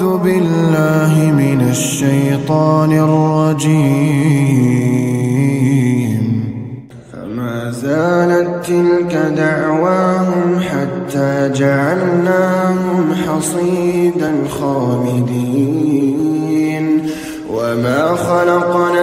أعوذ بالله من الشيطان الرجيم. فما زالت تلك دعواهم حتى جعلناهم حصيدا خامدين وما خلقنا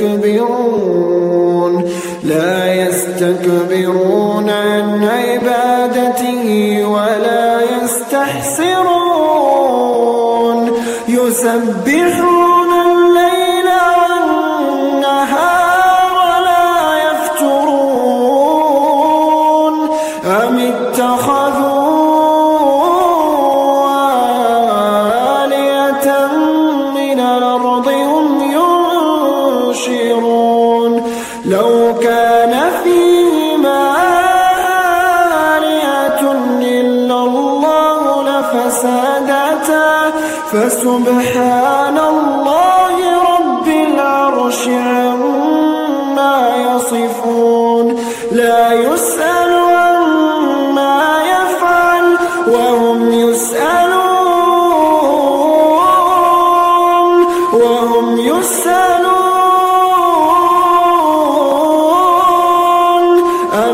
يستكبرون. لا يستكبرون عن عبادته ولا يستحسرون. يسبحون فسبحان الله رب العرش عما يصفون. لا يسأل عما يفعل وهم يسألون وهم يسألون.